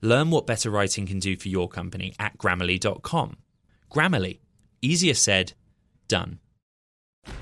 Learn what better writing can do for your company at grammarly.com. Grammarly, easier said, done.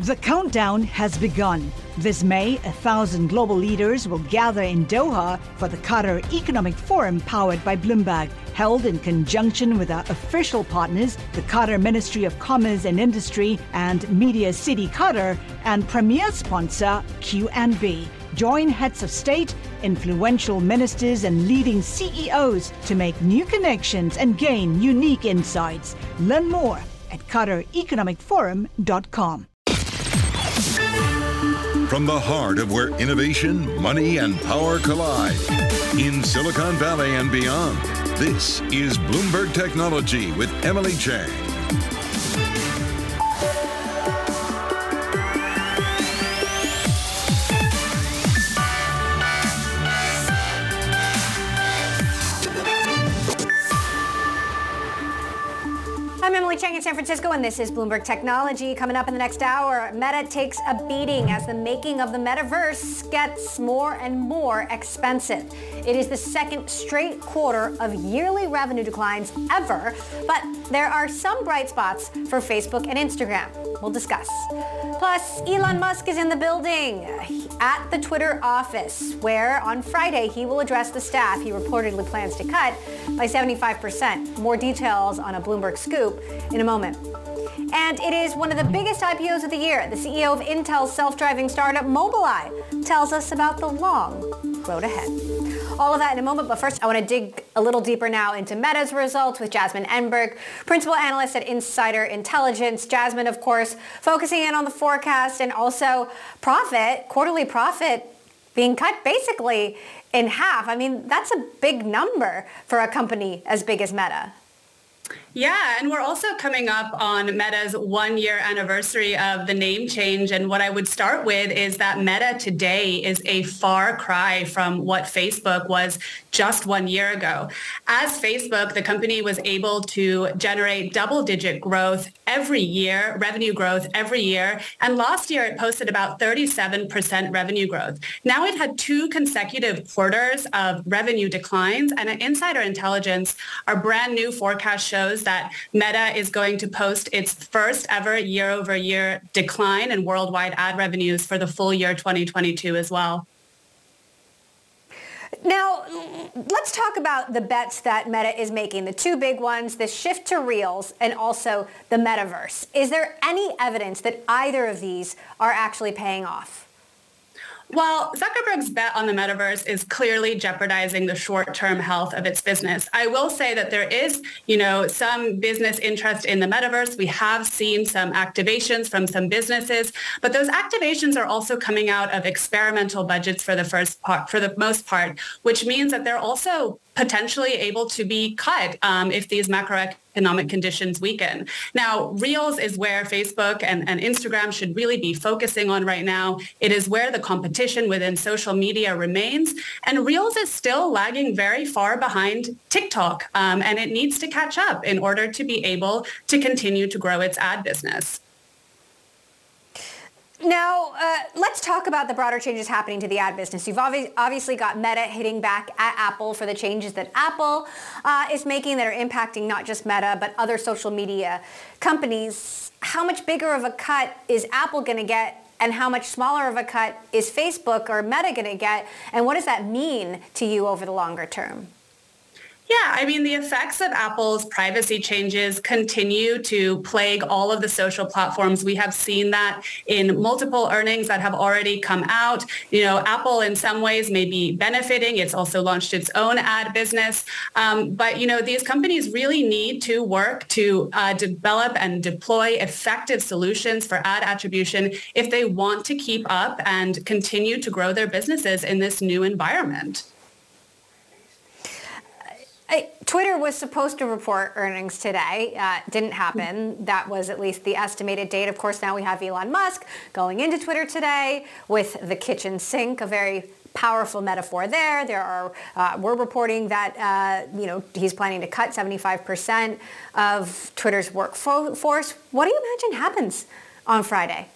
The countdown has begun. This May, a thousand global leaders will gather in Doha for the Qatar Economic Forum powered by Bloomberg, held in conjunction with our official partners, the Qatar Ministry of Commerce and Industry and Media City Qatar, and premier sponsor QNB. Join heads of state, influential ministers, and leading CEOs to make new connections and gain unique insights. Learn more at QatarEconomicForum.com. From the heart of where innovation, money, and power collide, in Silicon Valley and beyond, this is Bloomberg Technology with Emily Chang. I'm Chang in San Francisco, and this is Bloomberg Technology. Coming up in the next hour, Meta takes a beating as the making of the metaverse gets more and more expensive. It is the second straight quarter of yearly revenue declines ever, but there are some bright spots for Facebook and Instagram. We'll discuss. Plus, Elon Musk is in the building at the Twitter office, where on Friday he will address the staff he reportedly plans to cut by 75%. More details on a Bloomberg scoop in a moment. And it is one of the biggest IPOs of the year. The CEO of Intel's self-driving startup Mobileye tells us about the long road ahead. All of that in a moment, but first I want to dig a little deeper now into Meta's results with Jasmine Enberg, principal analyst at Insider Intelligence. Jasmine, of course, focusing in on the forecast and also profit, quarterly profit being cut basically in half. I mean, that's a big number for a company as big as Meta. Yeah, and we're also coming up on Meta's one year anniversary of the name change. And what I would start with is that Meta today is a far cry from what Facebook was just one year ago. As Facebook, the company was able to generate double digit growth every year, revenue growth every year. And last year it posted about 37% revenue growth. Now it had two consecutive quarters of revenue declines. And at Insider Intelligence, our brand new forecast shows that Meta is going to post its first ever year over year decline in worldwide ad revenues for the full year 2022 as well. Now, let's talk about the bets that Meta is making, the two big ones, the shift to Reels and also the metaverse. Is there any evidence that either of these are actually paying off? Well, Zuckerberg's bet on the metaverse is clearly jeopardizing the short-term health of its business. I will say that there is, you know, some business interest in the metaverse. We have seen some activations from some businesses, but those activations are also coming out of experimental budgets for the first part, for the most part, which means that they're also potentially able to be cut um, if these macroeconomic conditions weaken. Now, Reels is where Facebook and, and Instagram should really be focusing on right now. It is where the competition within social media remains. And Reels is still lagging very far behind TikTok, um, and it needs to catch up in order to be able to continue to grow its ad business. Now, uh, let's talk about the broader changes happening to the ad business. You've obvi- obviously got Meta hitting back at Apple for the changes that Apple uh, is making that are impacting not just Meta, but other social media companies. How much bigger of a cut is Apple going to get and how much smaller of a cut is Facebook or Meta going to get? And what does that mean to you over the longer term? Yeah, I mean, the effects of Apple's privacy changes continue to plague all of the social platforms. We have seen that in multiple earnings that have already come out. You know, Apple in some ways may be benefiting. It's also launched its own ad business. Um, but, you know, these companies really need to work to uh, develop and deploy effective solutions for ad attribution if they want to keep up and continue to grow their businesses in this new environment. Twitter was supposed to report earnings today. Uh, didn't happen. That was at least the estimated date. Of course, now we have Elon Musk going into Twitter today with the kitchen sink, a very powerful metaphor there. There are, uh, we're reporting that, uh, you know, he's planning to cut 75% of Twitter's workforce. What do you imagine happens on Friday?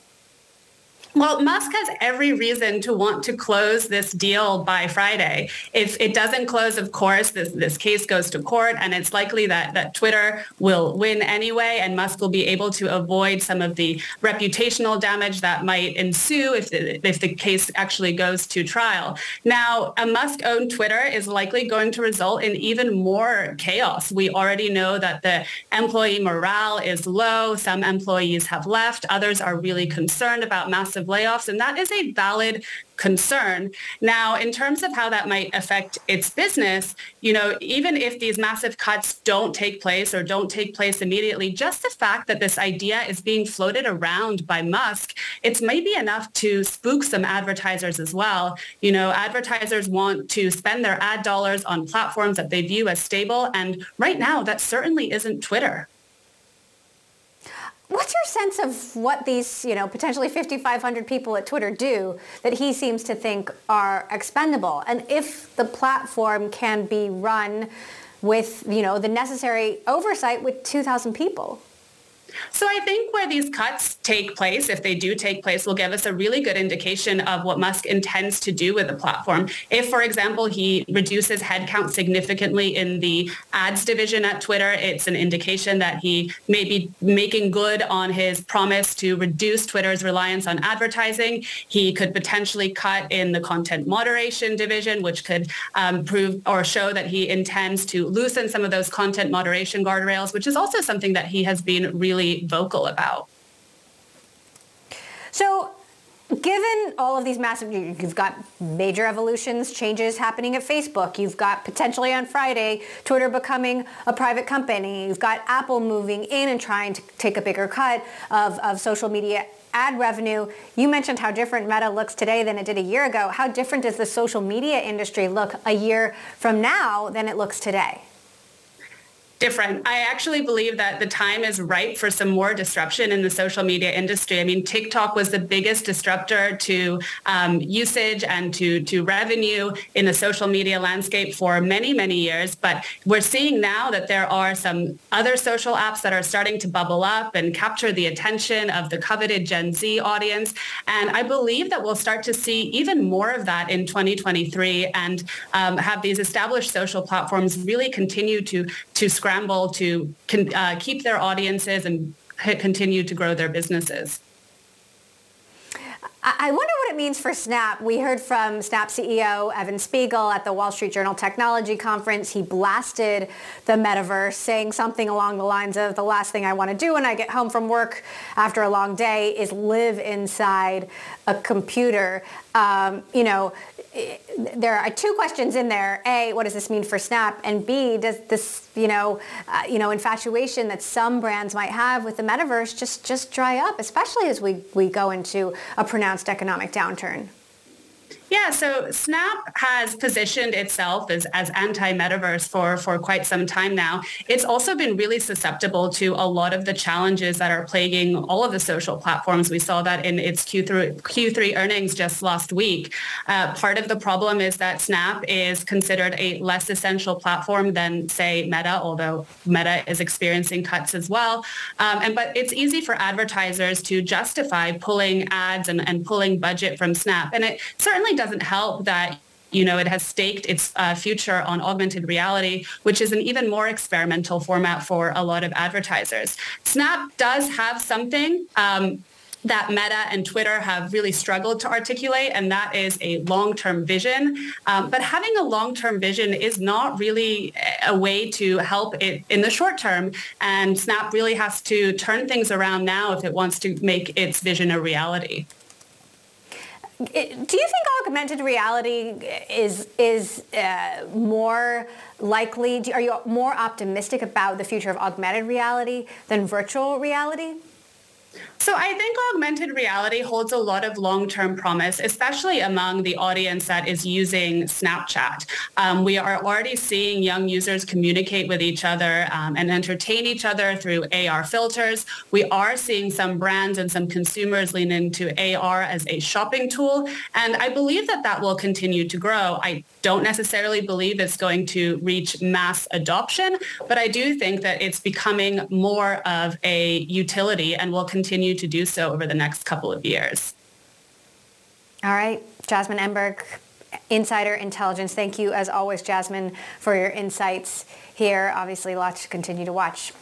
Well, Musk has every reason to want to close this deal by Friday. If it doesn't close, of course, this, this case goes to court and it's likely that, that Twitter will win anyway and Musk will be able to avoid some of the reputational damage that might ensue if the, if the case actually goes to trial. Now, a Musk-owned Twitter is likely going to result in even more chaos. We already know that the employee morale is low. Some employees have left. Others are really concerned about massive massive layoffs, and that is a valid concern. Now, in terms of how that might affect its business, you know, even if these massive cuts don't take place or don't take place immediately, just the fact that this idea is being floated around by Musk, it's maybe enough to spook some advertisers as well. You know, advertisers want to spend their ad dollars on platforms that they view as stable, and right now that certainly isn't Twitter. What's your sense of what these, you know, potentially 5,500 people at Twitter do that he seems to think are expendable? And if the platform can be run with, you know, the necessary oversight with 2,000 people? So I think where these cuts take place, if they do take place, will give us a really good indication of what Musk intends to do with the platform. If, for example, he reduces headcount significantly in the ads division at Twitter, it's an indication that he may be making good on his promise to reduce Twitter's reliance on advertising. He could potentially cut in the content moderation division, which could um, prove or show that he intends to loosen some of those content moderation guardrails, which is also something that he has been really really vocal about. So given all of these massive, you've got major evolutions, changes happening at Facebook. You've got potentially on Friday, Twitter becoming a private company. You've got Apple moving in and trying to take a bigger cut of, of social media ad revenue. You mentioned how different Meta looks today than it did a year ago. How different does the social media industry look a year from now than it looks today? Different. I actually believe that the time is ripe for some more disruption in the social media industry. I mean, TikTok was the biggest disruptor to um, usage and to, to revenue in the social media landscape for many, many years. But we're seeing now that there are some other social apps that are starting to bubble up and capture the attention of the coveted Gen Z audience. And I believe that we'll start to see even more of that in 2023 and um, have these established social platforms really continue to, to scratch scramble to uh, keep their audiences and continue to grow their businesses. I wonder what it means for Snap. We heard from Snap CEO Evan Spiegel at the Wall Street Journal Technology Conference. He blasted the metaverse, saying something along the lines of, the last thing I want to do when I get home from work after a long day is live inside a computer. Um, you know, there are two questions in there. A, what does this mean for Snap? And B, does this, you know, uh, you know, infatuation that some brands might have with the metaverse just just dry up, especially as we, we go into a pronounced economic downturn? Yeah, so Snap has positioned itself as, as anti-metaverse for, for quite some time now. It's also been really susceptible to a lot of the challenges that are plaguing all of the social platforms. We saw that in its Q3, Q3 earnings just last week. Uh, part of the problem is that Snap is considered a less essential platform than, say, Meta, although Meta is experiencing cuts as well. Um, and But it's easy for advertisers to justify pulling ads and, and pulling budget from Snap. And it certainly doesn't help that you know, it has staked its uh, future on augmented reality, which is an even more experimental format for a lot of advertisers. Snap does have something um, that Meta and Twitter have really struggled to articulate, and that is a long-term vision. Um, but having a long-term vision is not really a way to help it in the short term, and Snap really has to turn things around now if it wants to make its vision a reality do you think augmented reality is is uh, more likely? Are you more optimistic about the future of augmented reality than virtual reality? So I think augmented reality holds a lot of long-term promise, especially among the audience that is using Snapchat. Um, we are already seeing young users communicate with each other um, and entertain each other through AR filters. We are seeing some brands and some consumers lean into AR as a shopping tool. And I believe that that will continue to grow. I don't necessarily believe it's going to reach mass adoption, but I do think that it's becoming more of a utility and will continue to do so over the next couple of years. All right, Jasmine Enberg, Insider Intelligence. Thank you, as always, Jasmine, for your insights here. Obviously, lots to continue to watch.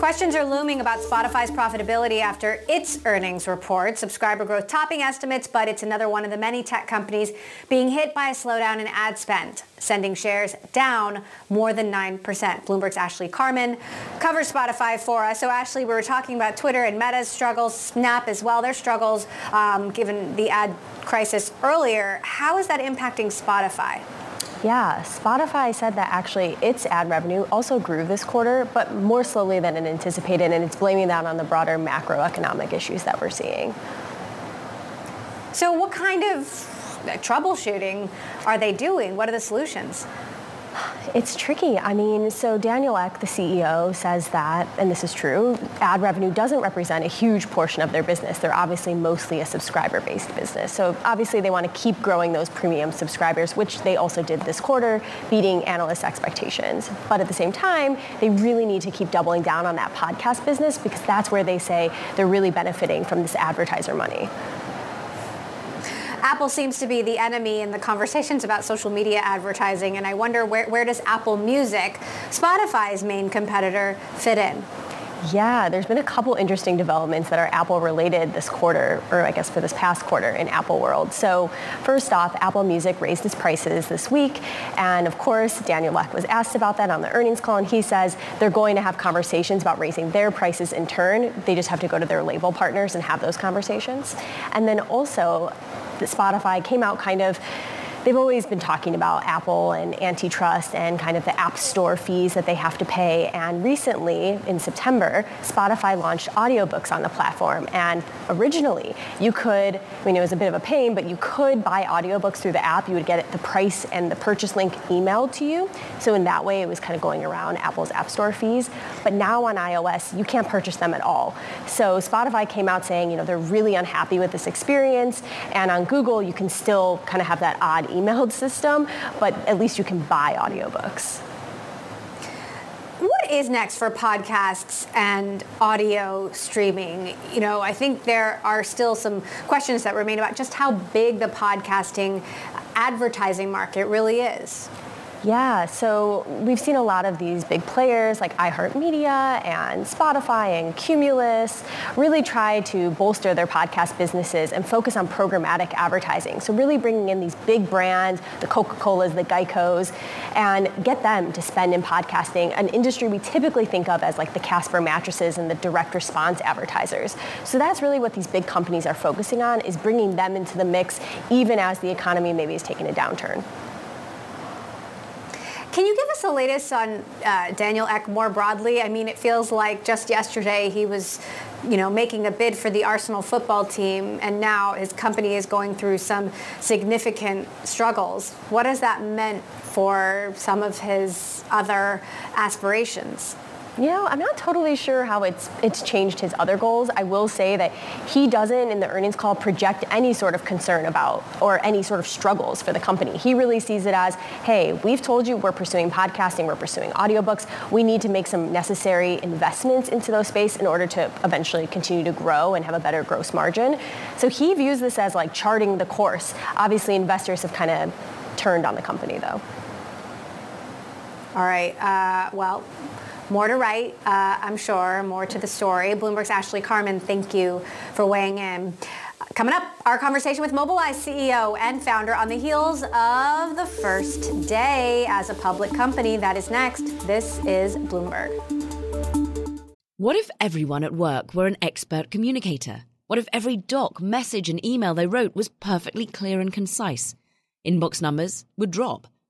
Questions are looming about Spotify's profitability after its earnings report. Subscriber growth topping estimates, but it's another one of the many tech companies being hit by a slowdown in ad spend, sending shares down more than 9%. Bloomberg's Ashley Carman covers Spotify for us. So Ashley, we were talking about Twitter and Meta's struggles, Snap as well, their struggles um, given the ad crisis earlier. How is that impacting Spotify? Yeah, Spotify said that actually its ad revenue also grew this quarter, but more slowly than it anticipated, and it's blaming that on the broader macroeconomic issues that we're seeing. So what kind of troubleshooting are they doing? What are the solutions? It's tricky. I mean, so Daniel Ek, the CEO, says that, and this is true, ad revenue doesn't represent a huge portion of their business. They're obviously mostly a subscriber-based business. So obviously they want to keep growing those premium subscribers, which they also did this quarter, beating analyst expectations. But at the same time, they really need to keep doubling down on that podcast business because that's where they say they're really benefiting from this advertiser money. Apple seems to be the enemy in the conversations about social media advertising, and I wonder where, where does Apple Music, Spotify's main competitor, fit in? Yeah, there's been a couple interesting developments that are Apple related this quarter, or I guess for this past quarter in Apple world. So first off, Apple Music raised its prices this week. And of course, Daniel Ek was asked about that on the earnings call. And he says they're going to have conversations about raising their prices in turn. They just have to go to their label partners and have those conversations. And then also, Spotify came out kind of they've always been talking about Apple and antitrust and kind of the app store fees that they have to pay. And recently, in September, Spotify launched audiobooks on the platform. And originally, you could, I mean, it was a bit of a pain, but you could buy audiobooks through the app. You would get the price and the purchase link emailed to you. So in that way, it was kind of going around Apple's app store fees. But now on iOS, you can't purchase them at all. So Spotify came out saying, you know, they're really unhappy with this experience. And on Google, you can still kind of have that odd emailed system, but at least you can buy audiobooks. What is next for podcasts and audio streaming? You know, I think there are still some questions that remain about just how big the podcasting advertising market really is. Yeah, so we've seen a lot of these big players like iHeartMedia and Spotify and Cumulus really try to bolster their podcast businesses and focus on programmatic advertising. So really bringing in these big brands, the Coca-Colas, the Geicos, and get them to spend in podcasting, an industry we typically think of as like the Casper mattresses and the direct response advertisers. So that's really what these big companies are focusing on is bringing them into the mix even as the economy maybe is taking a downturn. Can you give us the latest on uh, Daniel Ek more broadly? I mean, it feels like just yesterday he was, you know, making a bid for the Arsenal football team, and now his company is going through some significant struggles. What has that meant for some of his other aspirations? You know, I'm not totally sure how it's it's changed his other goals. I will say that he doesn't in the earnings call project any sort of concern about or any sort of struggles for the company. He really sees it as, hey, we've told you we're pursuing podcasting, we're pursuing audiobooks. We need to make some necessary investments into those space in order to eventually continue to grow and have a better gross margin. So he views this as like charting the course. Obviously, investors have kind of turned on the company though. All right. Uh, well, more to write, uh, I'm sure, more to the story. Bloomberg's Ashley Carman, thank you for weighing in. Coming up, our conversation with Mobileye's CEO and founder on the heels of the first day as a public company. That is next. This is Bloomberg. What if everyone at work were an expert communicator? What if every doc, message, and email they wrote was perfectly clear and concise? Inbox numbers would drop,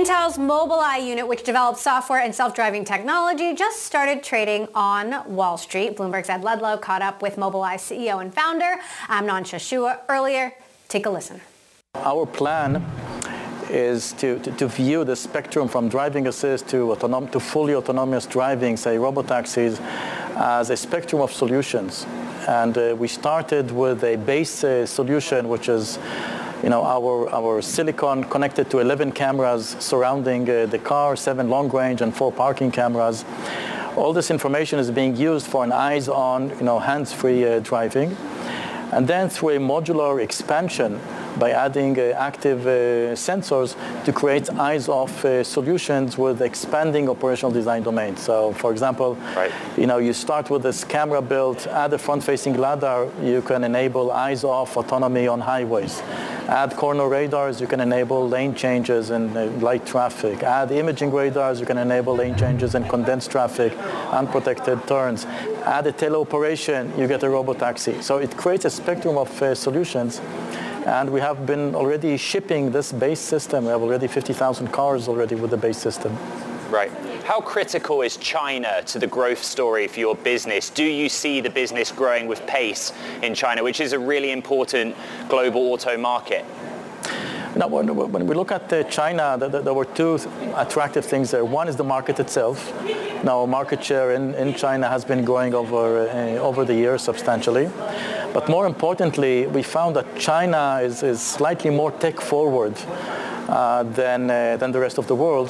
Intel's Mobileye unit, which develops software and self-driving technology, just started trading on Wall Street. Bloomberg's Ed Ludlow caught up with Mobileye CEO and founder Amnon Shashua earlier. Take a listen. Our plan is to, to, to, view the spectrum from driving assist to, autonom- to fully autonomous driving, say robotaxis, as a spectrum of solutions. And uh, we started with a base uh, solution, which is you know, our, our silicon connected to 11 cameras surrounding uh, the car, seven long range and four parking cameras. All this information is being used for an eyes-on, you know, hands-free uh, driving. And then through a modular expansion, by adding uh, active uh, sensors to create eyes-off uh, solutions with expanding operational design domains. So, for example, right. you know, you start with this camera built, add a front-facing lidar, you can enable eyes-off autonomy on highways. Add corner radars, you can enable lane changes in uh, light traffic. Add imaging radars, you can enable lane changes in condensed traffic, unprotected turns. Add a teleoperation, you get a robotaxi. So it creates a spectrum of uh, solutions and we have been already shipping this base system. We have already 50,000 cars already with the base system. Right. How critical is China to the growth story for your business? Do you see the business growing with pace in China, which is a really important global auto market? Now, when we look at uh, China, there were two attractive things there. One is the market itself. Now, market share in, in China has been growing over, uh, over the years substantially. But more importantly, we found that China is, is slightly more tech forward uh, than, than the rest of the world.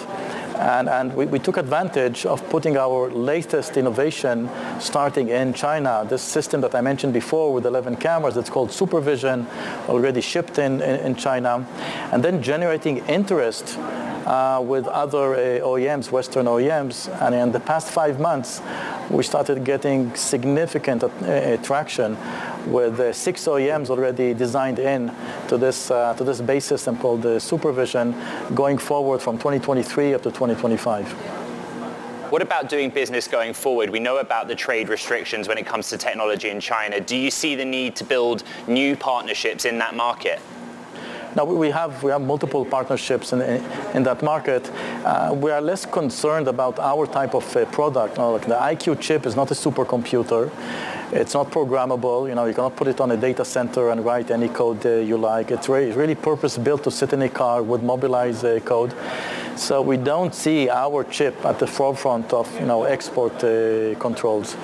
And, and we, we, took advantage of putting our latest innovation starting in China. This system that I mentioned before with 11 cameras, it's called SuperVision, already shipped in, in, in China, and then generating interest uh, with other uh, OEMs, Western OEMs. And in the past five months, we started getting significant uh, traction with uh, six OEMs already designed in to this, uh, to this base system called the SuperVision going forward from 2023 up to 2025. What about doing business going forward? We know about the trade restrictions when it comes to technology in China. Do you see the need to build new partnerships in that market? Now we have we have multiple partnerships in in that market. Uh, we are less concerned about our type of uh, product. Now, like the EyeQ chip is not a supercomputer. It's not programmable. You know, you cannot put it on a data center and write any code uh, you like. It's really, really purpose built to sit in a car with Mobileye's uh, code. So we don't see our chip at the forefront of you know export uh, controls.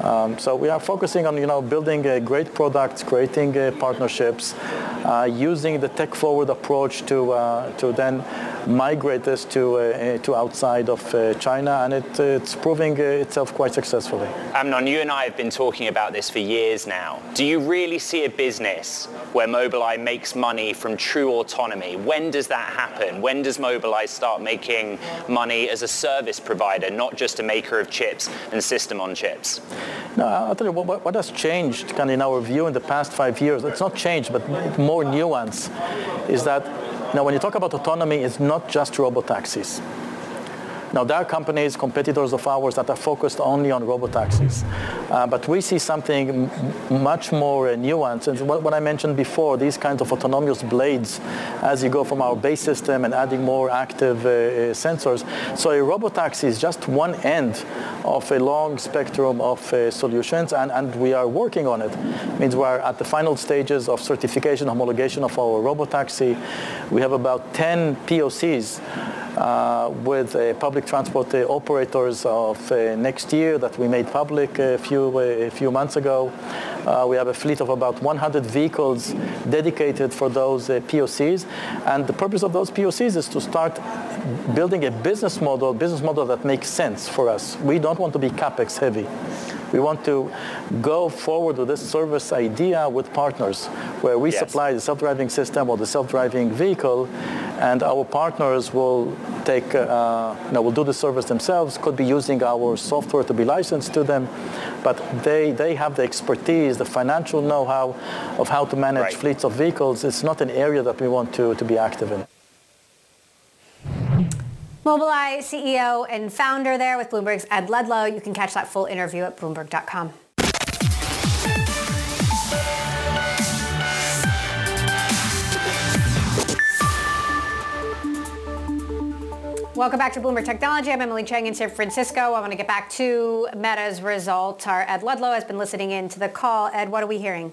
Um, so we are focusing on you know building uh, great products, creating uh, partnerships, uh, using the tech forward approach to uh, to then migrate this to uh, to outside of uh, China, and it, it's proving itself quite successfully. Amnon, you and I have been talking about this for years now. Do you really see a business where Mobileye makes money from true autonomy? When does that happen? When does Mobileye start making money as a service provider, not just a maker of chips and system on chips? No, I'll tell you what, what has changed kind of in our view in the past five years. It's not changed, but more nuance is that now when you talk about autonomy, it's not just robo-taxis. Now, there are companies, competitors of ours that are focused only on robotaxis. Uh, but we see something much more uh, nuanced. And what, what, I mentioned before, these kinds of autonomous blades as you go from our base system and adding more active uh, uh sensors. So a robotaxi is just one end of a long spectrum of uh, solutions, and, and we are working on it. it. Means we're at the final stages of certification, homologation of our robotaxi. We have about 10 POCs with uh, public transport uh, operators of next year that we made public a few, a few months ago. we have a fleet of about 100 vehicles dedicated for those POCs. And the purpose of those POCs is to start building a business model, business model that makes sense for us. We don't want to be capex heavy. We want to go forward with this service idea with partners where we yes. supply the self-driving system or the self-driving vehicle and our partners will take, uh, you know, will do the service themselves, could be using our software to be licensed to them, but they, they have the expertise, the financial know-how of how to manage right. fleets of vehicles. It's not an area that we want to, to be active in. Mobileye CEO and founder there with Bloomberg's Ed Ludlow. You can catch that full interview at Bloomberg.com. Welcome back to Bloomberg Technology. I'm Emily Chang in San Francisco. I want to get back to Meta's results. Our Ed Ludlow has been listening in to the call. Ed, what are we hearing?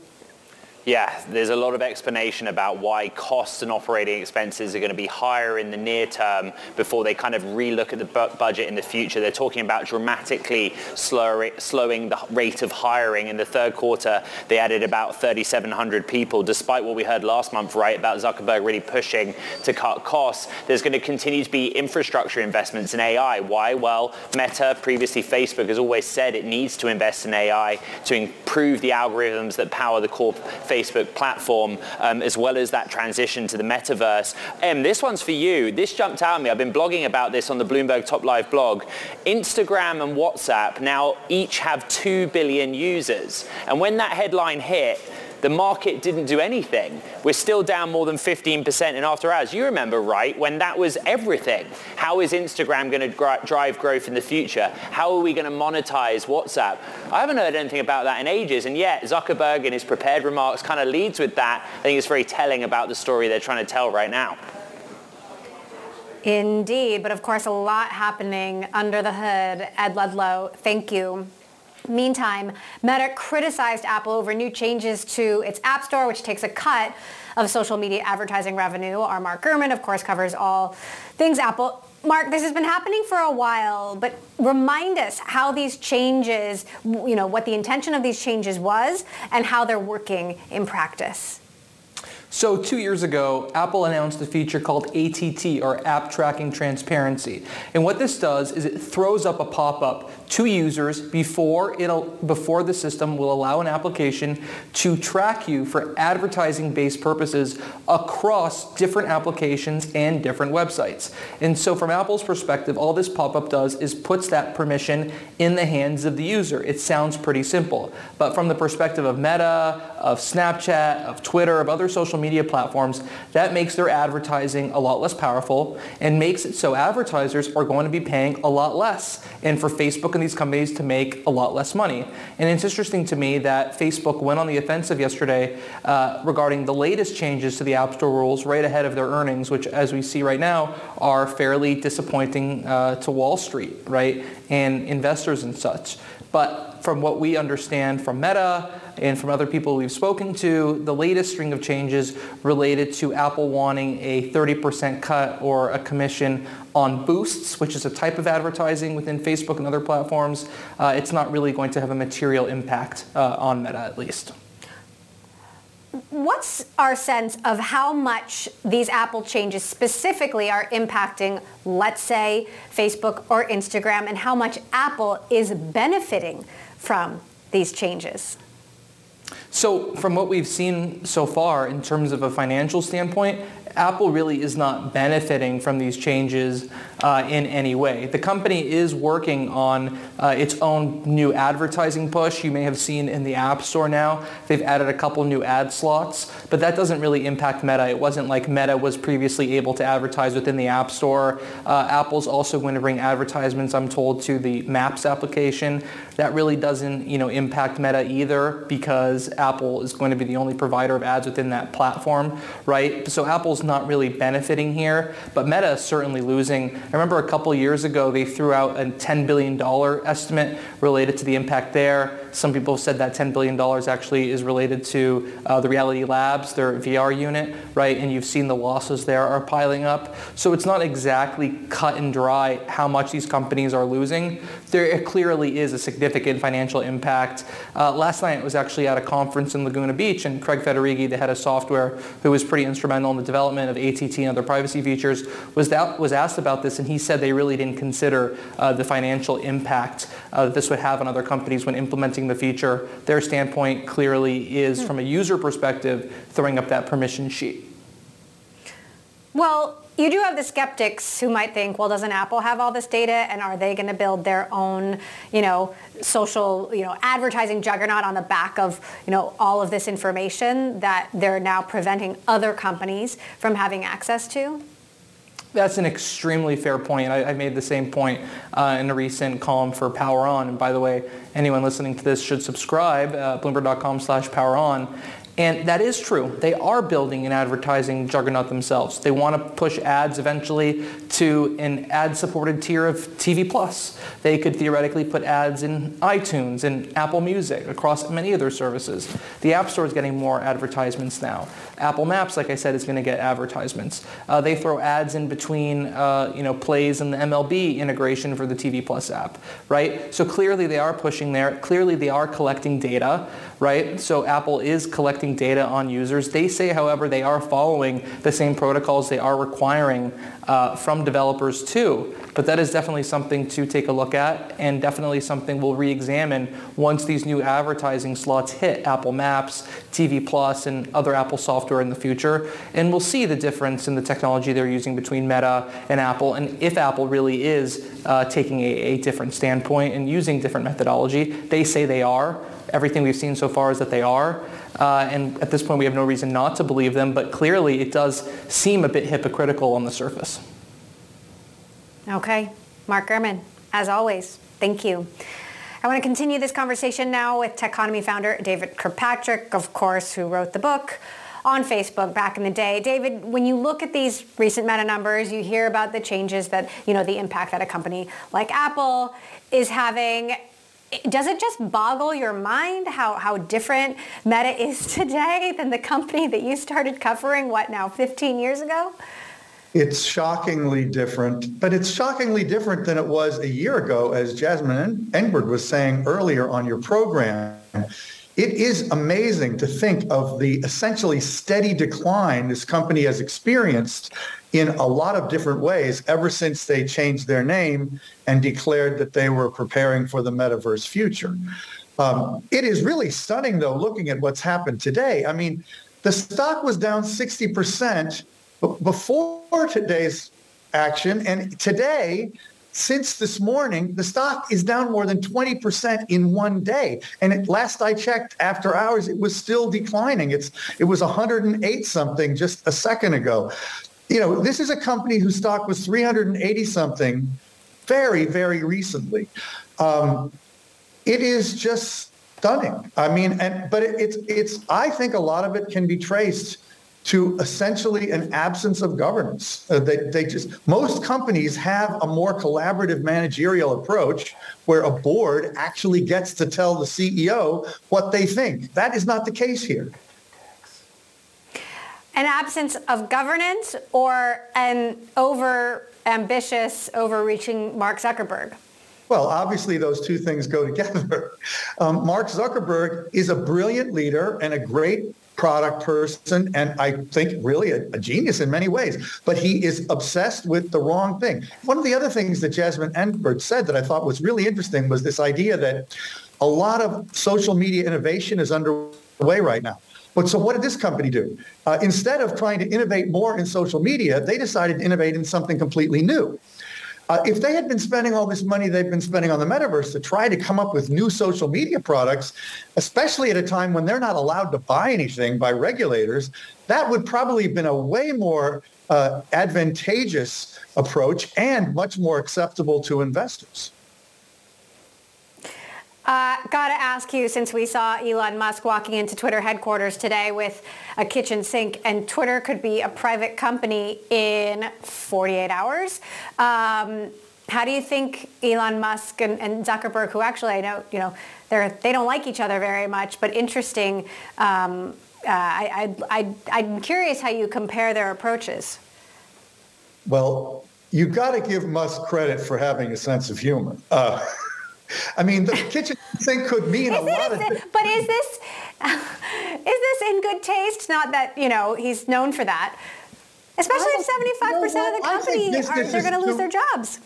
Yeah, there's a lot of explanation about why costs and operating expenses are going to be higher in the near term before they kind of relook at the bu- budget in the future. They're talking about dramatically slowing the rate of hiring. In the third quarter, they added about 3,700 people, despite what we heard last month, right, about Zuckerberg really pushing to cut costs. There's going to continue to be infrastructure investments in AI. Why? Well, Meta, previously Facebook, has always said it needs to invest in AI to improve the algorithms that power the core Facebook platform, um, as well as that transition to the metaverse. Em, this one's for you. This jumped out at me. I've been blogging about this on the Bloomberg Top Live blog. Instagram and WhatsApp now each have 2 billion users. And when that headline hit, the market didn't do anything. We're still down more than 15% in after hours. You remember, right, when that was everything. How is Instagram going to gr- drive growth in the future? How are we going to monetize WhatsApp? I haven't heard anything about that in ages, and yet Zuckerberg in his prepared remarks kind of leads with that. I think it's very telling about the story they're trying to tell right now. Indeed, but of course a lot happening under the hood. Ed Ludlow, thank you. Meantime, Meta criticized Apple over new changes to its App Store, which takes a cut of social media advertising revenue. Our Mark Gurman, of course, covers all things Apple. Mark, this has been happening for a while, but remind us how these changes, you know, what the intention of these changes was and how they're working in practice. So two years ago, Apple announced a feature called ATT, or App Tracking Transparency. And what this does is it throws up a pop-up to users before, it'll, before the system will allow an application to track you for advertising-based purposes across different applications and different websites. And so from Apple's perspective, all this pop-up does is puts that permission in the hands of the user. It sounds pretty simple. But from the perspective of Meta, of Snapchat, of Twitter, of other social media platforms, that makes their advertising a lot less powerful and makes it so advertisers are going to be paying a lot less. And for Facebook and these companies to make a lot less money. And it's interesting to me that Facebook went on the offensive yesterday uh, regarding the latest changes to the App Store rules right ahead of their earnings, which as we see right now are fairly disappointing uh, to Wall Street, right, and investors and such. But from what we understand from Meta and from other people we've spoken to, the latest string of changes related to Apple wanting a 30% cut or a commission on boosts, which is a type of advertising within Facebook and other platforms. Uh, it's not really going to have a material impact uh, on Meta at least. What's our sense of how much these Apple changes specifically are impacting, let's say, Facebook or Instagram, and how much Apple is benefiting from these changes? So from what we've seen so far in terms of a financial standpoint, Apple really is not benefiting from these changes uh, in any way. The company is working on uh, its own new advertising push. You may have seen in the App Store now, they've added a couple new ad slots, but that doesn't really impact Meta. It wasn't like Meta was previously able to advertise within the App Store. Uh, Apple's also going to bring advertisements, I'm told, to the Maps application. That really doesn't, you know, impact Meta either because Apple is going to be the only provider of ads within that platform, right? So Apple's not really benefiting here, but Meta is certainly losing. I remember a couple years ago they threw out a $10 billion estimate related to the impact there. Some people have said that $10 billion actually is related to uh, the Reality Labs, their VR unit, right? And you've seen the losses there are piling up. So it's not exactly cut and dry how much these companies are losing. There clearly is a significant financial impact. Uh, last night I was actually at a conference in Laguna Beach and Craig Federighi, the head of software, who was pretty instrumental in the development of ATT and other privacy features, was, that, was asked about this and he said they really didn't consider uh, the financial impact uh, that this would have on other companies when implementing the feature. Their standpoint clearly is, hmm. from a user perspective, throwing up that permission sheet. Well, you do have the skeptics who might think, well, doesn't Apple have all this data and are they going to build their own, you know, social, you know, advertising juggernaut on the back of, you know, all of this information that they're now preventing other companies from having access to? That's an extremely fair point. I, I made the same point uh, in a recent column for Power On. And by the way, anyone listening to this should subscribe, uh, bloomberg.com slash power on. And that is true. They are building an advertising juggernaut themselves. They want to push ads eventually to an ad-supported tier of TV Plus. They could theoretically put ads in iTunes and Apple Music across many of their services. The App Store is getting more advertisements now. Apple Maps, like I said, is going to get advertisements. Uh, they throw ads in between, uh, you know, plays and the MLB integration for the TV Plus app, right? So clearly they are pushing there. Clearly they are collecting data, right? So Apple is collecting data on users. They say, however, they are following the same protocols they are requiring uh, from developers too. But that is definitely something to take a look at and definitely something we'll re-examine once these new advertising slots hit Apple Maps, TV Plus, and other Apple software in the future. And we'll see the difference in the technology they're using between Meta and Apple and if Apple really is uh, taking a, a different standpoint and using different methodology. They say they are. Everything we've seen so far is that they are. Uh, and at this point, we have no reason not to believe them, but clearly it does seem a bit hypocritical on the surface. Okay. Mark Gurman, as always, thank you. I want to continue this conversation now with Techonomy founder David Kirkpatrick, of course, who wrote the book on Facebook back in the day. David, when you look at these recent meta numbers, you hear about the changes that, you know, the impact that a company like Apple is having does it just boggle your mind how, how different Meta is today than the company that you started covering, what now, 15 years ago? It's shockingly different, but it's shockingly different than it was a year ago, as Jasmine Enberg was saying earlier on your program. It is amazing to think of the essentially steady decline this company has experienced in a lot of different ways ever since they changed their name and declared that they were preparing for the metaverse future. Um, it is really stunning, though, looking at what's happened today. I mean, the stock was down 60% before today's action, and today, since this morning, the stock is down more than 20% in one day. And it, last I checked, after hours, it was still declining. It's it was 108 something just a second ago you know, this is a company whose stock was 380 something very, very recently. Um, it is just stunning. I mean, and but it, it's it's. I think a lot of it can be traced to essentially an absence of governance. Uh, they, they just most companies have a more collaborative managerial approach where a board actually gets to tell the CEO what they think. That is not the case here an absence of governance or an over ambitious, overreaching Mark Zuckerberg? Well, obviously, those two things go together. Um, Mark Zuckerberg is a brilliant leader and a great product person, and I think really a, a, genius in many ways. But he is obsessed with the wrong thing. One of the other things that Jasmine Enberg said that I thought was really interesting was this idea that a lot of social media innovation is underway right now. But so what did this company do? Uh, instead of trying to innovate more in social media, they decided to innovate in something completely new. Uh, if they had been spending all this money they've been spending on the metaverse to try to come up with new social media products, especially at a time when they're not allowed to buy anything by regulators, that would probably have been a way more uh, advantageous approach and much more acceptable to investors. Uh, gotta ask you, since we saw Elon Musk walking into Twitter headquarters today with a kitchen sink, and Twitter could be a private company in 48 hours. Um, how do you think Elon Musk and, and, Zuckerberg, who actually I know, you know, they're they don't like each other very much, but interesting. Um, uh, I, I, I, I'm curious how you compare their approaches. Well, you got to give Musk credit for having a sense of humor. Uh, I mean, the kitchen sink could mean a lot of things. But is this is this in good taste? Not that you know he's known for that. Especially if seventy-five percent of the company are they're going to lose their jobs.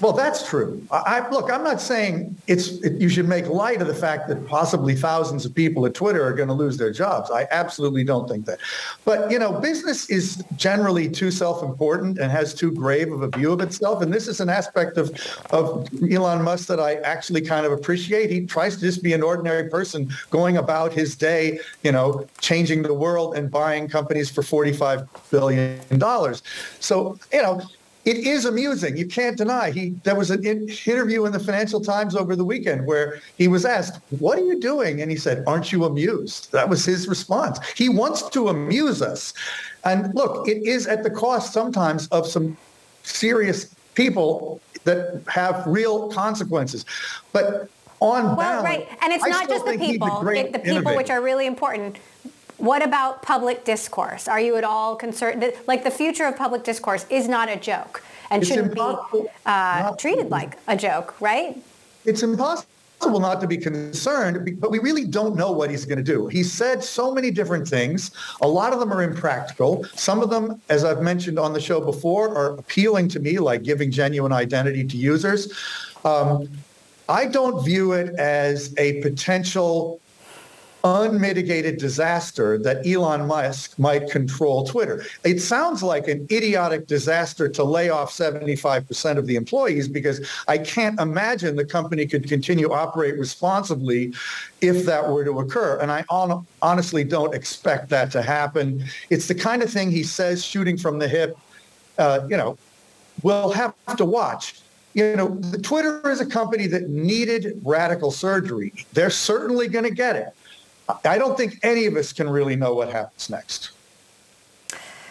Well, that's true. I, look, I'm not saying it's it, you should make light of the fact that possibly thousands of people at Twitter are going to lose their jobs. I absolutely don't think that. But you know, business is generally too self-important and has too grave of a view of itself. And this is an aspect of of Elon Musk that I actually kind of appreciate. He tries to just be an ordinary person going about his day, you know, changing the world and buying companies for 45 billion dollars. So you know it is amusing. You can't deny. He there was an in, interview in the Financial Times over the weekend where he was asked, "What are you doing?" and he said, "Aren't you amused?" That was his response. He wants to amuse us. And look, it is at the cost sometimes of some serious people that have real consequences. But on well, balance, right, and it's I not just the people. It, the people innovator. which are really important. What about public discourse? Are you at all concerned? Like the future of public discourse is not a joke and It's shouldn't be uh, treated like a joke, right? it's impossible not to be concerned, but we really don't know what he's going to do. He said so many different things. A lot of them are impractical. Some of them, as I've mentioned on the show before, are appealing to me, like giving genuine identity to users. Um, I don't view it as a potential unmitigated disaster that Elon Musk might control Twitter. It sounds like an idiotic disaster to lay off 75% of the employees because I can't imagine the company could continue operate responsibly if that were to occur. And I hon- honestly don't expect that to happen. It's the kind of thing he says shooting from the hip. Uh, you know, we'll have to watch you know, Twitter is a company that needed radical surgery. They're certainly going to get it. I don't think any of us can really know what happens next.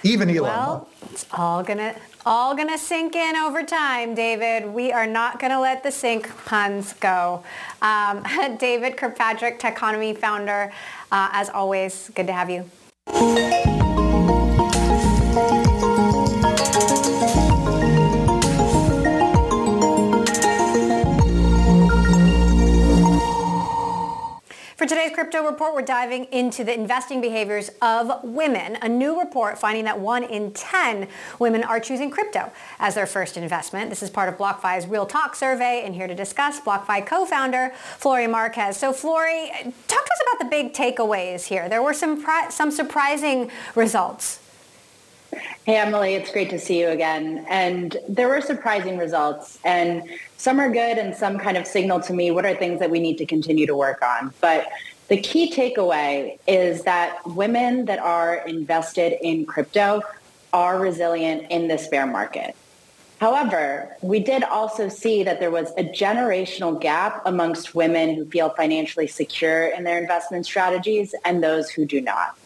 Even Elon. Well, it's all gonna all gonna sink in over time, David. We are not gonna let the sink puns go. Um, David Kirkpatrick, Techonomy founder, uh, as always, good to have you. Today's crypto report, we're diving into the investing behaviors of women. A new report finding that one in 10 women are choosing crypto as their first investment. This is part of BlockFi's Real Talk survey, and here to discuss, BlockFi co-founder Flori Marquez. So, Flori, talk to us about the big takeaways here. There were some some surprising results. Hey, Emily, it's great to see you again. And there were surprising results, and some are good and some kind of signal to me what are things that we need to continue to work on. But the key takeaway is that women that are invested in crypto are resilient in this bear market. However, we did also see that there was a generational gap amongst women who feel financially secure in their investment strategies and those who do not.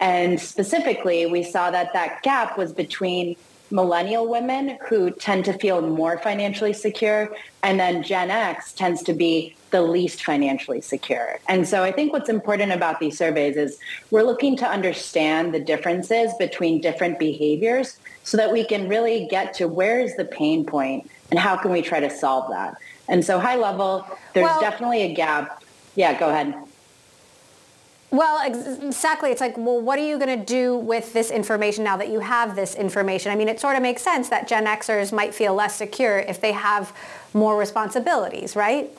And specifically, we saw that that gap was between millennial women who tend to feel more financially secure, and then Gen X tends to be the least financially secure. And so I think what's important about these surveys is we're looking to understand the differences between different behaviors so that we can really get to where is the pain point and how can we try to solve that. And so high level, there's Well- definitely a gap. Yeah, go ahead. Well, ex- exactly. It's like, well, what are you going to do with this information now that you have this information? I mean, it sort of makes sense that Gen Xers might feel less secure if they have more responsibilities, right?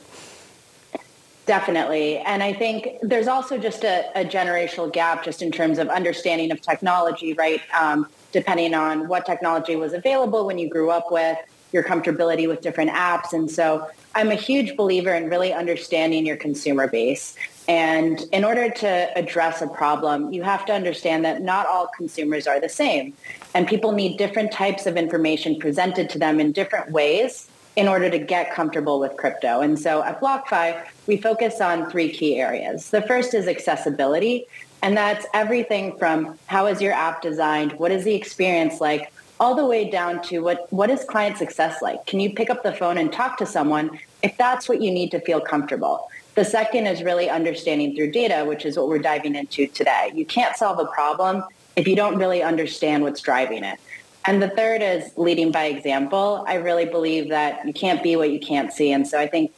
Definitely. And I think there's also just a, a, generational gap just in terms of understanding of technology, right? Um, depending on what technology was available when you grew up with, your comfortability with different apps. And so I'm a huge believer in really understanding your consumer base. And in order to address a problem, you have to understand that not all consumers are the same. And people need different types of information presented to them in different ways in order to get comfortable with crypto. And so at BlockFi, we focus on three key areas. The first is accessibility. And that's everything from how is your app designed? What is the experience like? all the way down to what, what is client success like? Can you pick up the phone and talk to someone if that's what you need to feel comfortable? The second is really understanding through data, which is what we're diving into today. You can't solve a problem if you don't really understand what's driving it. And the third is leading by example. I really believe that you can't be what you can't see. And so I think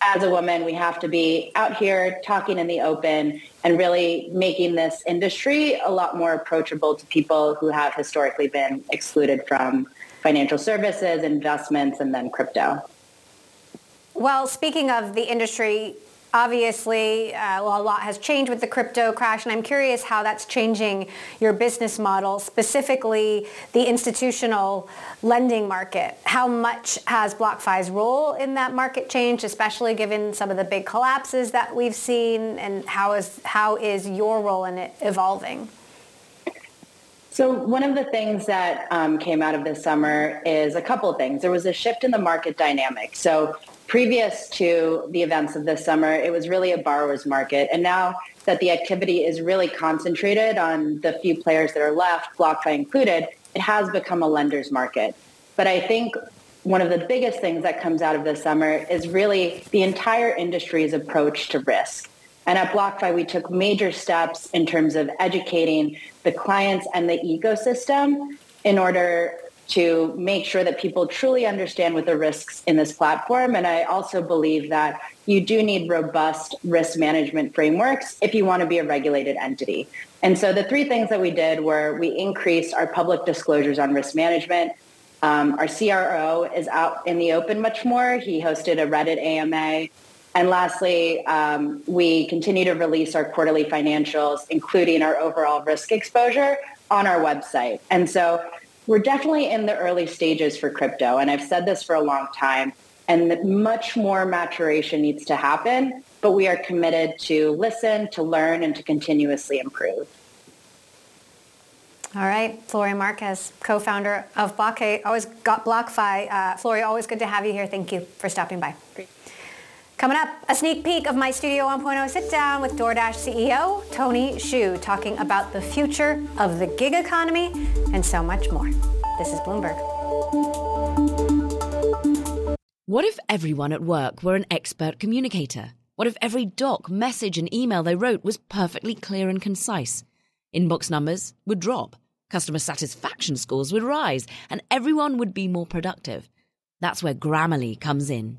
as a woman, we have to be out here talking in the open and really making this industry a lot more approachable to people who have historically been excluded from financial services, investments, and then crypto. Well, speaking of the industry, obviously uh, well, a lot has changed with the crypto crash and i'm curious how that's changing your business model specifically the institutional lending market how much has blockfi's role in that market changed especially given some of the big collapses that we've seen and how is how is your role in it evolving so one of the things that um, came out of this summer is a couple of things. There was a shift in the market dynamic. So previous to the events of this summer, it was really a borrower's market. And now that the activity is really concentrated on the few players that are left, BlockFi included, it has become a lender's market. But I think one of the biggest things that comes out of this summer is really the entire industry's approach to risk. And at BlockFi, we took major steps in terms of educating the clients and the ecosystem in order to make sure that people truly understand what the risks in this platform. And I also believe that you do need robust risk management frameworks if you want to be a regulated entity. And so the three things that we did were we increased our public disclosures on risk management. Um, our CRO is out in the open much more. He hosted a Reddit AMA. And lastly, um, we continue to release our quarterly financials, including our overall risk exposure on our website. And so we're definitely in the early stages for crypto. And I've said this for a long time. And much more maturation needs to happen. But we are committed to listen, to learn, and to continuously improve. All right, Flori Marquez, co-founder of BlockFi, always got BlockFi. Uh, Floria, always good to have you here. Thank you for stopping by. Great. Coming up, a sneak peek of my Studio 1.0 sit down with DoorDash CEO Tony Xu talking about the future of the gig economy and so much more. This is Bloomberg. What if everyone at work were an expert communicator? What if every doc, message, and email they wrote was perfectly clear and concise? Inbox numbers would drop, customer satisfaction scores would rise, and everyone would be more productive. That's where Grammarly comes in.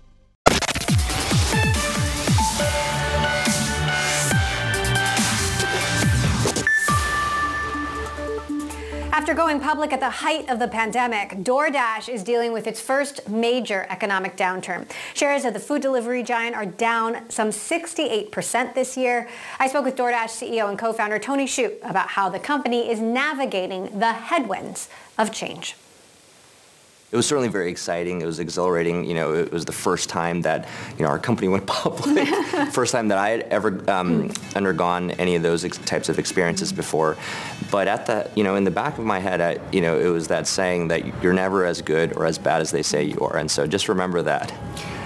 After going public at the height of the pandemic, DoorDash is dealing with its first major economic downturn. Shares of the food delivery giant are down some 68% this year. I spoke with DoorDash CEO and co-founder Tony Xu about how the company is navigating the headwinds of change it was certainly very exciting. It was exhilarating. You know, it was the first time that you know our company went public. first time that I had ever um, undergone any of those ex- types of experiences before. But at the you know in the back of my head, I, you know, it was that saying that you're never as good or as bad as they say you are, and so just remember that.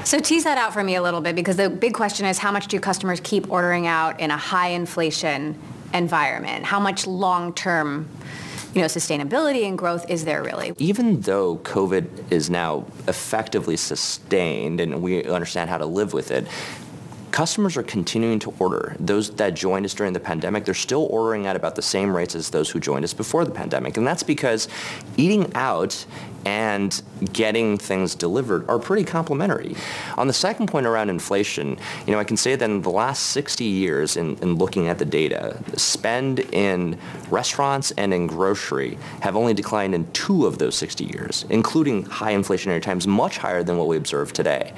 So tease that out for me a little bit because the big question is how much do customers keep ordering out in a high inflation environment? How much long term you know, sustainability and growth is there really? Even though COVID is now effectively sustained and we understand how to live with it, customers are continuing to order. Those that joined us during the pandemic, they're still ordering at about the same rates as those who joined us before the pandemic. And that's because eating out and getting things delivered are pretty complementary. On the second point around inflation, you know, I can say that in the last 60 years in, in looking at the data, spend in restaurants and in grocery have only declined in two of those 60 years, including high inflationary times, much higher than what we observe today.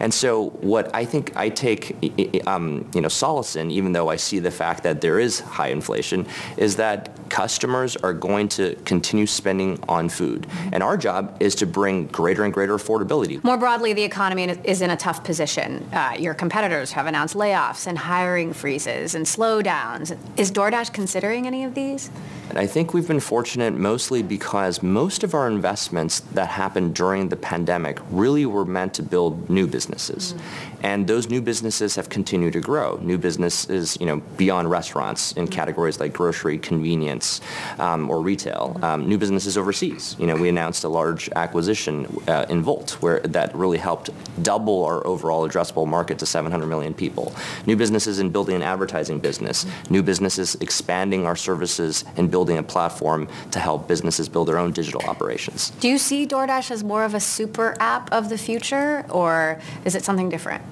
And so what I think I take, um, you know, solace in, even though I see the fact that there is high inflation, is that customers are going to continue spending on food. And our job is to bring greater and greater affordability. More broadly, the economy is in a tough position. Uh, your competitors have announced layoffs and hiring freezes and slowdowns. Is DoorDash considering any of these? And I think we've been fortunate mostly because most of our investments that happened during the pandemic really were meant to build new businesses. Mm-hmm. And those new businesses have continued to grow. New businesses, you know, beyond restaurants in mm-hmm. categories like grocery, convenience, um, or retail. Mm-hmm. Um, new businesses overseas. You know, we announced a large acquisition uh, in Wolt where that really helped double our overall addressable market to 700 million people. New businesses in building an advertising business. New businesses expanding our services and building a platform to help businesses build their own digital operations. Do you see DoorDash as more of a super app of the future, or is it something different?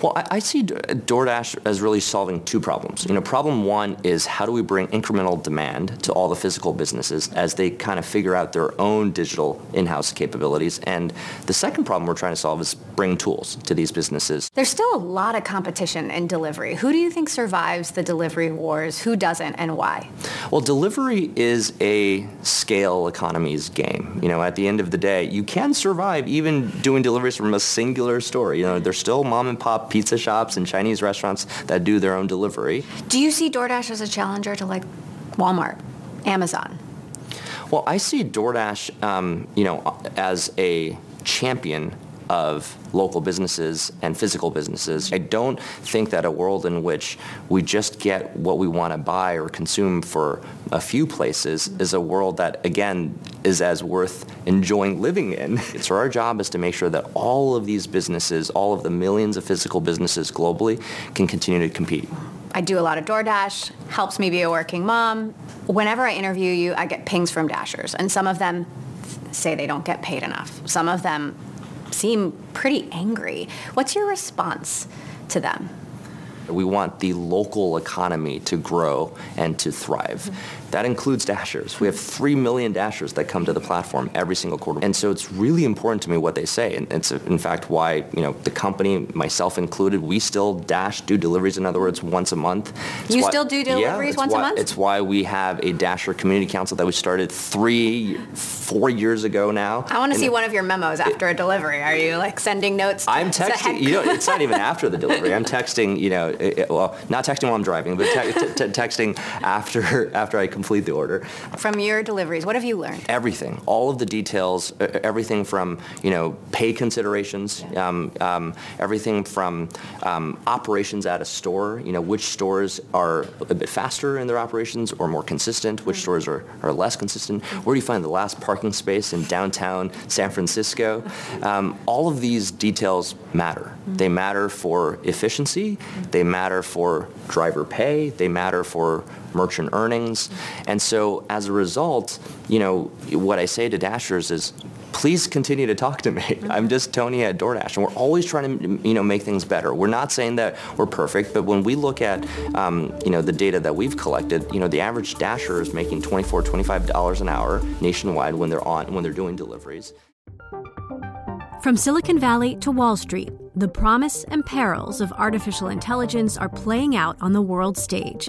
Well, I, I, see DoorDash as really solving two problems. You know, problem one is how do we bring incremental demand to all the physical businesses as they kind of figure out their own digital in-house capabilities, and the second problem we're trying to solve is bring tools to these businesses. There's still a lot of competition in delivery. Who do you think survives the delivery wars? Who doesn't, and why? Well, delivery is a scale economies game. You know, at the end of the day, you can survive even doing deliveries from a singular store. You know, there's still mom and pop pizza shops and Chinese restaurants that do their own delivery. Do you see DoorDash as a challenger to like Walmart, Amazon? Well, I see DoorDash, um, you know, as a champion of local businesses and physical businesses. I don't think that a world in which we just get what we want to buy or consume for a few places is a world that, again, is as worth enjoying living in. So our job is to make sure that all of these businesses, all of the millions of physical businesses globally can continue to compete. I do a lot of DoorDash, helps me be a working mom. Whenever I interview you, I get pings from Dashers, and some of them say they don't get paid enough. Some of them seem pretty angry. What's your response to them? We want the local economy to grow and to thrive. Mm-hmm. That includes dashers. We have 3 million dashers that come to the platform every single quarter. And so it's really important to me what they say. And it's in fact why, you know, the company, myself included, we still dash, do deliveries, in other words, once a month. It's you why, still do deliveries yeah, once why, a month? It's why we have a Dasher Community Council that we started three, four years ago now. I want to see one of your memos after it, a delivery. Are you like sending notes? I'm texting, you know, it's not even after the delivery. I'm texting, you know, it, well, not texting while I'm driving, but te- te- te- texting after after I complete the order. From your deliveries, what have you learned? Everything, all of the details, everything from you know pay considerations, um, um, everything from um, operations at a store. You know which stores are a bit faster in their operations or more consistent, which mm-hmm. stores are, are less consistent. Where do you find the last parking space in downtown San Francisco? Um, all of these details matter. Mm-hmm. They matter for efficiency. Mm-hmm. They matter for driver pay. They matter for merchant earnings. And so as a result, you know, what I say to Dashers is please continue to talk to me. I'm just Tony at DoorDash, and we're always trying to you know make things better. We're not saying that we're perfect, but when we look at um, you know the data that we've collected, you know the average Dasher is making 24, 25 dollars an hour nationwide when they're on when they're doing deliveries. From Silicon Valley to Wall Street, the promise and perils of artificial intelligence are playing out on the world stage.